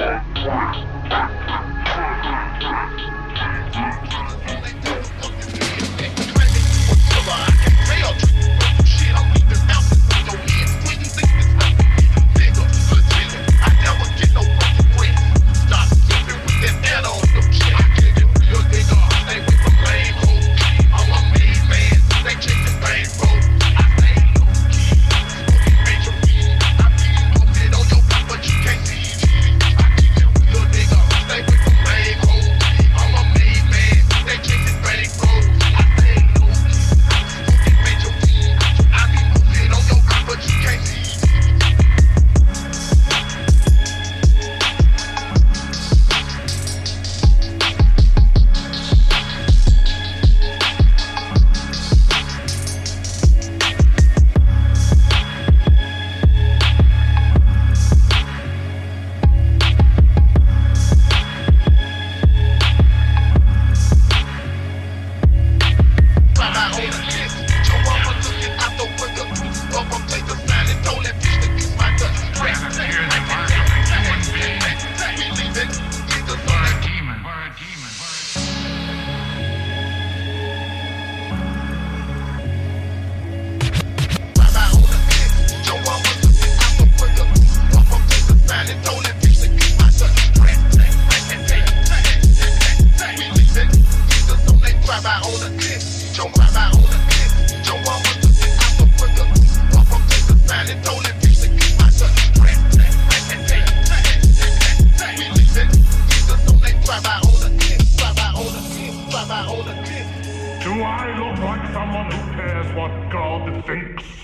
Yeah. Do I look like someone who cares what God thinks?